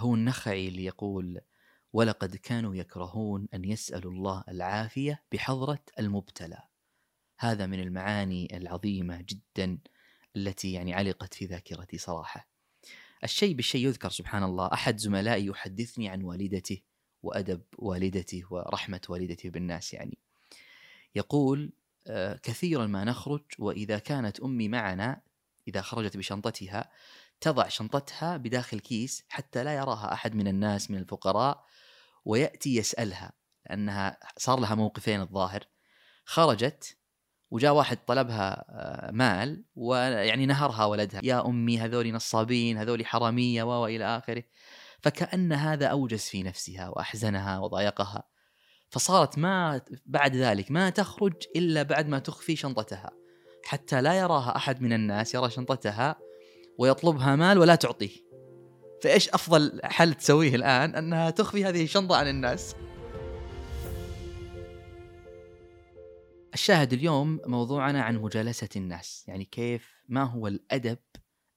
هو النخعي اللي يقول ولقد كانوا يكرهون أن يسألوا الله العافية بحضرة المبتلى. هذا من المعاني العظيمة جدا التي يعني علقت في ذاكرتي صراحة. الشيء بالشيء يذكر سبحان الله. أحد زملائي يحدثني عن والدته وأدب والدته ورحمة والدته بالناس يعني. يقول آه، كثيرا ما نخرج وإذا كانت أمي معنا إذا خرجت بشنطتها تضع شنطتها بداخل كيس حتى لا يراها أحد من الناس من الفقراء ويأتي يسألها لأنها صار لها موقفين الظاهر. خرجت وجاء واحد طلبها آه، مال ويعني نهرها ولدها. يا أمي هذول نصابين هذول حرامية والى آخره. فكأن هذا أوجس في نفسها وأحزنها وضايقها. فصارت ما بعد ذلك ما تخرج إلا بعد ما تخفي شنطتها. حتى لا يراها أحد من الناس يرى شنطتها ويطلبها مال ولا تعطيه. فإيش أفضل حل تسويه الآن؟ أنها تخفي هذه الشنطة عن الناس. الشاهد اليوم موضوعنا عن مجالسة الناس يعني كيف ما هو الأدب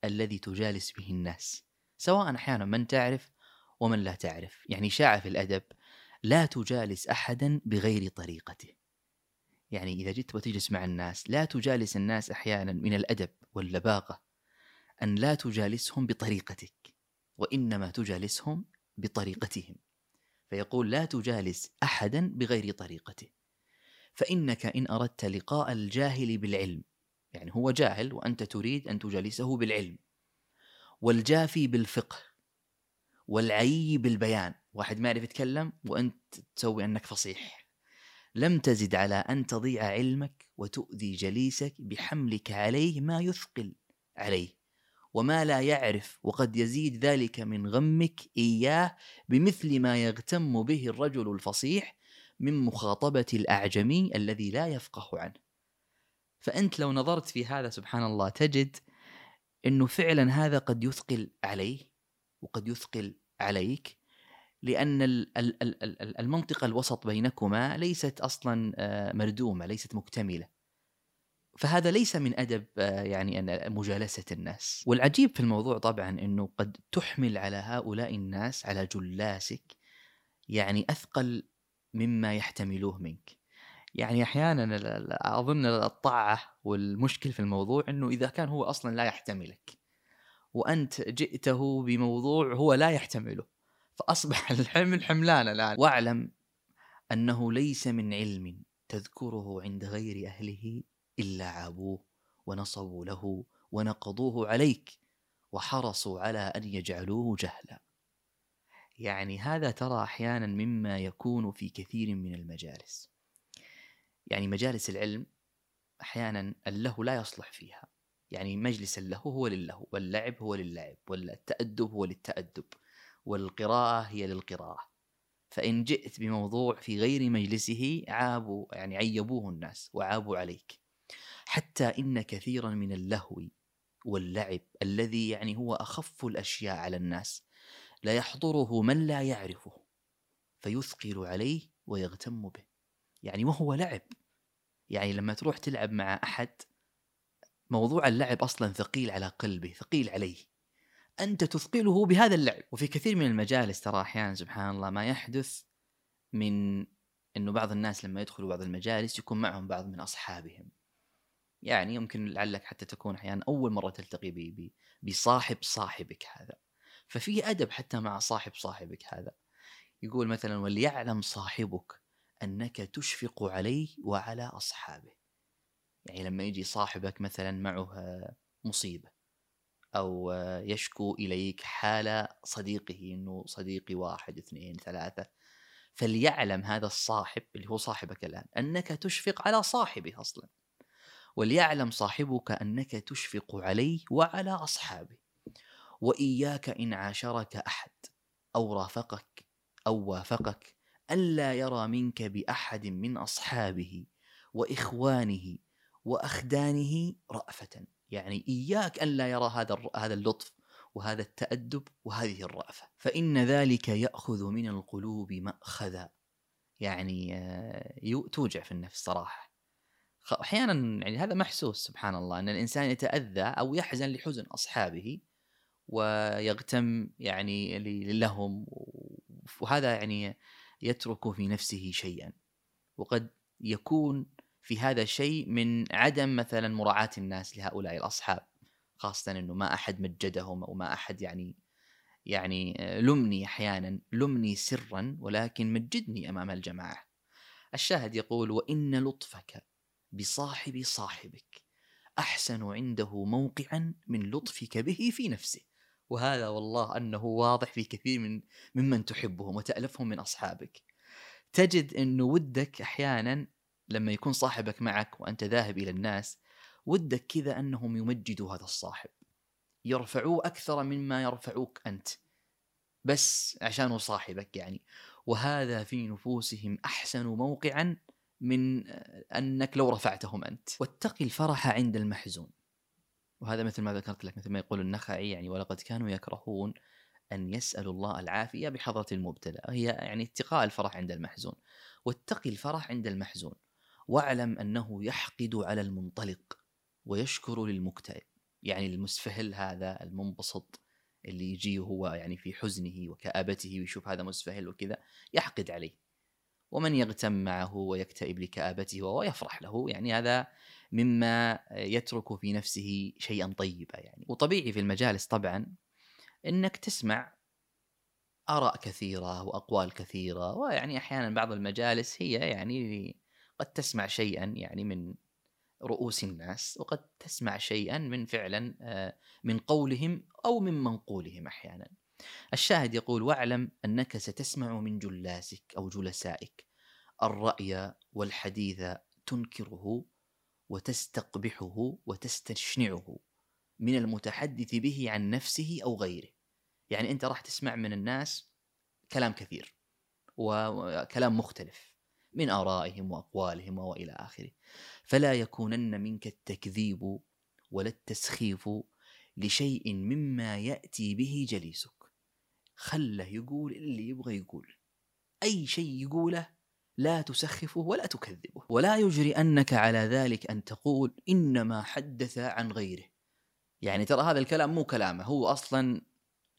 الذي تجالس به الناس؟ سواء أحيانا من تعرف ومن لا تعرف. يعني شاع في الأدب لا تجالس أحدا بغير طريقته. يعني إذا جيت وتجلس مع الناس لا تجالس الناس أحيانا من الأدب واللباقة. أن لا تجالسهم بطريقتك وإنما تجالسهم بطريقتهم. فيقول لا تجالس أحدا بغير طريقته. فإنك إن أردت لقاء الجاهل بالعلم يعني هو جاهل وأنت تريد أن تجالسه بالعلم والجافي بالفقه والعي بالبيان واحد ما يعرف يتكلم وأنت تسوي أنك فصيح. لم تزد على أن تضيع علمك وتؤذي جليسك بحملك عليه ما يثقل عليه. وما لا يعرف وقد يزيد ذلك من غمك إياه بمثل ما يغتم به الرجل الفصيح من مخاطبة الأعجمي الذي لا يفقه عنه. فأنت لو نظرت في هذا سبحان الله تجد أنه فعلا هذا قد يثقل عليه وقد يثقل عليك لأن المنطقة الوسط بينكما ليست أصلا آه، مردومة ليست مكتملة. فهذا ليس من أدب آه، يعني مجالسة الناس. والعجيب في الموضوع طبعا أنه قد تحمل على هؤلاء الناس على جلاسك يعني أثقل مما يحتملوه منك. يعني أحيانا أظن الطاعة والمشكل في الموضوع إنه إذا كان هو أصلا لا يحتملك وأنت جئته بموضوع هو لا يحتمله. فأصبح الحمل حملان الآن. واعلم أنه ليس من علم تذكره عند غير أهله إلا عابوه ونصبوا له ونقضوه عليك وحرصوا على أن يجعلوه جهلا. يعني هذا ترى أحيانا مما يكون في كثير من المجالس. يعني مجالس العلم أحيانا اللهو لا يصلح فيها. يعني مجلس اللهو هو للهو واللعب هو للعب والتأدب هو للتأدب والقراءة هي للقراءة. فإن جئت بموضوع في غير مجلسه عابوا يعني عيبوه الناس وعابوا عليك. حتى إن كثيرا من اللهو واللعب الذي يعني هو أخف الأشياء على الناس لا يحضره من لا يعرفه فيثقل عليه ويغتم به. يعني وهو لعب. يعني لما تروح تلعب مع أحد موضوع اللعب أصلا ثقيل على قلبه ثقيل عليه. أنت تثقله بهذا اللعب. وفي كثير من المجالس ترى أحيانا سبحان الله ما يحدث من أنه بعض الناس لما يدخلوا بعض المجالس يكون معهم بعض من أصحابهم. يعني يمكن لعلك حتى تكون أحيانا أول مرة تلتقي بصاحب صاحبك هذا. ففي أدب حتى مع صاحب صاحبك هذا. يقول مثلا وليعلم صاحبك أنك تشفق عليه وعلى أصحابه. يعني لما يجي صاحبك مثلا معه مصيبة أو يشكو إليك حال صديقه أنه صديقي واحد اثنين ثلاثة. فليعلم هذا الصاحب اللي هو صاحبك الآن أنك تشفق على صاحبه أصلا. وليعلم صاحبك أنك تشفق عليه وعلى أصحابه. وإياك إن عاشرك أحد أو رافقك أو وافقك ألا يرى منك بأحد من أصحابه وإخوانه وأخدانه رأفة. يعني إياك الا يرى هذا هذا اللطف وهذا التأدب وهذه الرأفة. فإن ذلك يأخذ من القلوب مأخذا. يعني آه، توجع في النفس صراحة. أحيانا يعني هذا محسوس سبحان الله إن الإنسان يتأذى أو يحزن لحزن أصحابه ويغتم يعني لهم وهذا يعني يترك في نفسه شيئا. وقد يكون في هذا الشيء من عدم مثلا مراعاة الناس لهؤلاء الأصحاب خاصة أنه ما أحد مجدهم أو ما أحد يعني يعني لمني أحيانا لمني سرا ولكن مجدني أمام الجماعة. الشاهد يقول وإن لطفك بصاحب صاحبك. أحسن عنده موقعا من لطفك به في نفسه. وهذا والله أنه واضح في كثير من ممن تحبهم وتألفهم من أصحابك. تجد أنه ودك أحيانا لما يكون صاحبك معك وأنت ذاهب إلى الناس ودك كذا أنهم يمجدوا هذا الصاحب. يرفعوه أكثر مما يرفعوك أنت. بس عشانه صاحبك يعني. وهذا في نفوسهم أحسن موقعا من أنك لو رفعتهم أنت. واتقي الفرح عند المحزون. وهذا مثل ما ذكرت لك مثل ما يقول النخعي يعني ولقد كانوا يكرهون أن يسألوا الله العافية بحضرة المبتلى. هي يعني اتقاء الفرح عند المحزون. واتقي الفرح عند المحزون. واعلم أنه يحقد على المنطلق ويشكر للمكتئب. يعني المسفهل هذا المنبسط اللي يجي هو يعني في حزنه وكآبته ويشوف هذا مسفهل وكذا يحقد عليه. ومن يغتم معه ويكتئب لكآبته وهو يفرح له يعني هذا مما يترك في نفسه شيئا طيبا يعني وطبيعي في المجالس طبعا إنك تسمع آراء كثيرة وأقوال كثيرة ويعني أحيانا بعض المجالس هي يعني قد تسمع شيئا يعني من رؤوس الناس وقد تسمع شيئا من فعلا آه، من قولهم أو من منقولهم أحيانا. الشاهد يقول واعلم أنك ستسمع من جلاسك أو جلسائك الرأي والحديث تنكره وتستقبحه وتستشنعه من المتحدث به عن نفسه أو غيره. يعني أنت راح تسمع من الناس كلام كثير وكلام مختلف من آرائهم وأقوالهم وإلى آخره. فلا يكونن منك التكذيب ولا التسخيف لشيء مما يأتي به جليسك. خله يقول اللي يبغى يقول. أي شيء يقوله لا تسخفه ولا تكذبه. ولا يجرئنك على ذلك أن تقول إنما حدث عن غيره. يعني ترى هذا الكلام مو كلامه. هو أصلا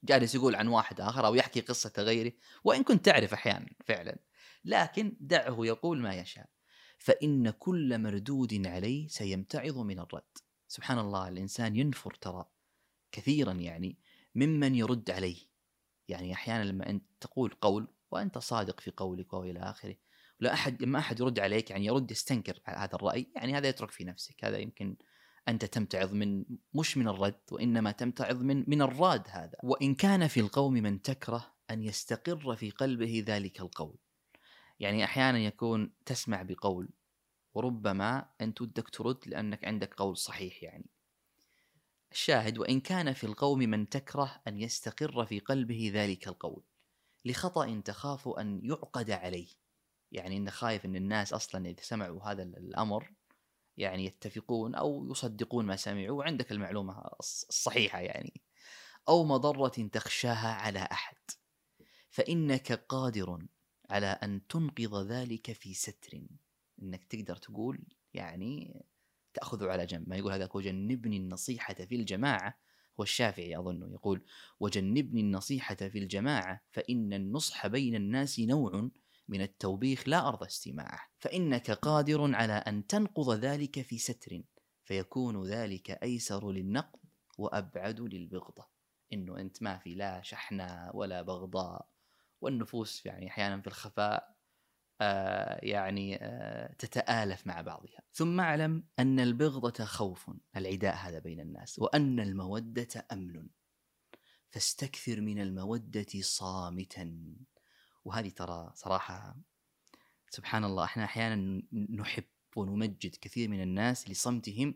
جالس يقول عن واحد آخر أو يحكي قصة غيره وإن كنت تعرف أحيانا فعلا. لكن دعه يقول ما يشاء. فإن كل مردود عليه سيمتعظ من الرد. سبحان الله الإنسان ينفر ترى كثيرا يعني ممن يرد عليه. يعني أحيانا لما أنت تقول قول وأنت صادق في قولك وإلى آخره. لا أحد ما أحد يرد عليك يعني يرد يستنكر هذا الرأي يعني هذا يترك في نفسك. هذا يمكن أنت تمتعظ من مش من الرد وإنما تمتعظ من من الراد هذا. وإن كان في القوم من تكره أن يستقر في قلبه ذلك القول. يعني أحيانا يكون تسمع بقول وربما أنت ودك ترد لأنك عندك قول صحيح يعني. الشاهد وإن كان في القوم من تكره أن يستقر في قلبه ذلك القول لخطأ تخاف أن يعقد عليه. يعني إنه خايف إن الناس أصلا إذا سمعوا هذا الأمر يعني يتفقون أو يصدقون ما سمعوا وعندك المعلومة الصحيحة يعني أو مضرة تخشاها على أحد. فإنك قادر على أن تنقذ ذلك في ستر. إنك تقدر تقول يعني تأخذه على جنب. ما يقول هذا وجنبني النصيحة في الجماعة. هو الشافعي اظنه يقول وجنبني النصيحة في الجماعة فإن النصح بين الناس نوع من التوبيخ لا أرضى استماعه. فإنك قادر على أن تنقض ذلك في ستر فيكون ذلك أيسر للنقض وأبعد للبغضة إنه أنت ما في لا شحنة ولا بغضاء. والنفوس يعني أحيانا في الخفاء يعني آه تتآلف مع بعضها. ثم اعلم أن البغضة خوف العداء هذا بين الناس وأن المودة أمن. فاستكثر من المودة صامتا. وهذه ترى صراحة سبحان الله إحنا أحيانا نحب ونمجد كثير من الناس لصمتهم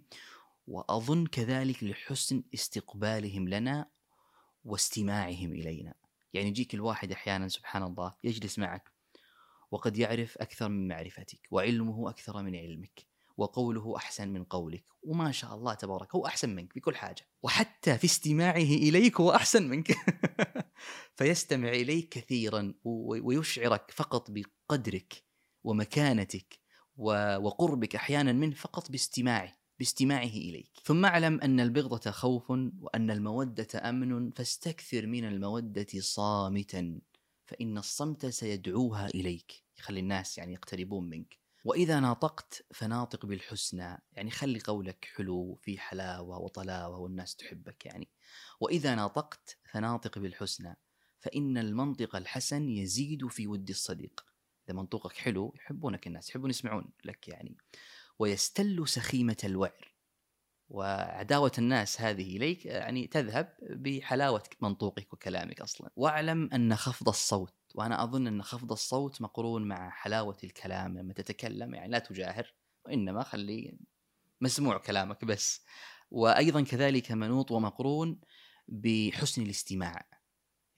وأظن كذلك لحسن استقبالهم لنا واستماعهم إلينا. يعني يجيك الواحد أحيانا سبحان الله يجلس معك وقد يعرف أكثر من معرفتك وعلمه أكثر من علمك وقوله أحسن من قولك وما شاء الله تبارك هو أحسن منك في كل حاجة. وحتى في استماعه إليك هو أحسن منك. فيستمع إليك كثيرا ويشعرك فقط بقدرك ومكانتك وقربك أحيانا منه فقط باستماعه باستماعه إليك. ثم اعلم أن البغضة خوف وأن المودة أمن فاستكثر من المودة صامتا. فإن الصمت سيدعوها إليك يخلي الناس يعني يقتربون منك. وإذا ناطقت فناطق بالحسنى يعني خلي قولك حلو في حلاوة وطلاوة والناس تحبك يعني. وإذا ناطقت فناطق بالحسنى فإن المنطق الحسن يزيد في ود الصديق. إذا منطوقك حلو يحبونك الناس يحبون يسمعون لك يعني. ويستل سخيمة الوعر. وعداوة الناس هذه إليك يعني تذهب بحلاوة منطوقك وكلامك أصلا. واعلم أن خفض الصوت وأنا أظن أن خفض الصوت مقرون مع حلاوة الكلام لما تتكلم يعني لا تجاهر وإنما خلي مسموع كلامك بس. وأيضا كذلك منوط ومقرون بحسن الاستماع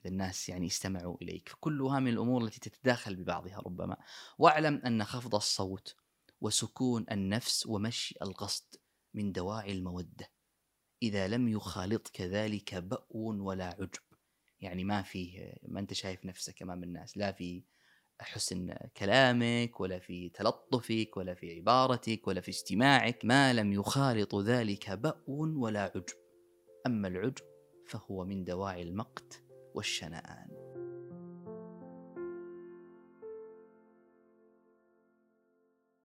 إذا الناس يعني استمعوا إليك. فكلها من الأمور التي تتداخل ببعضها ربما. واعلم أن خفض الصوت وسكون النفس ومشي القصد من دواعي المودة. إذا لم يخالطك ذلك بأو ولا عجب. يعني ما فيه ما أنت شايف نفسك أمام الناس. لا في حسن كلامك ولا في تلطفك ولا في عبارتك ولا في استماعك ما لم يخالط ذلك بأو ولا عجب. أما العجب فهو من دواعي المقت والشنآن.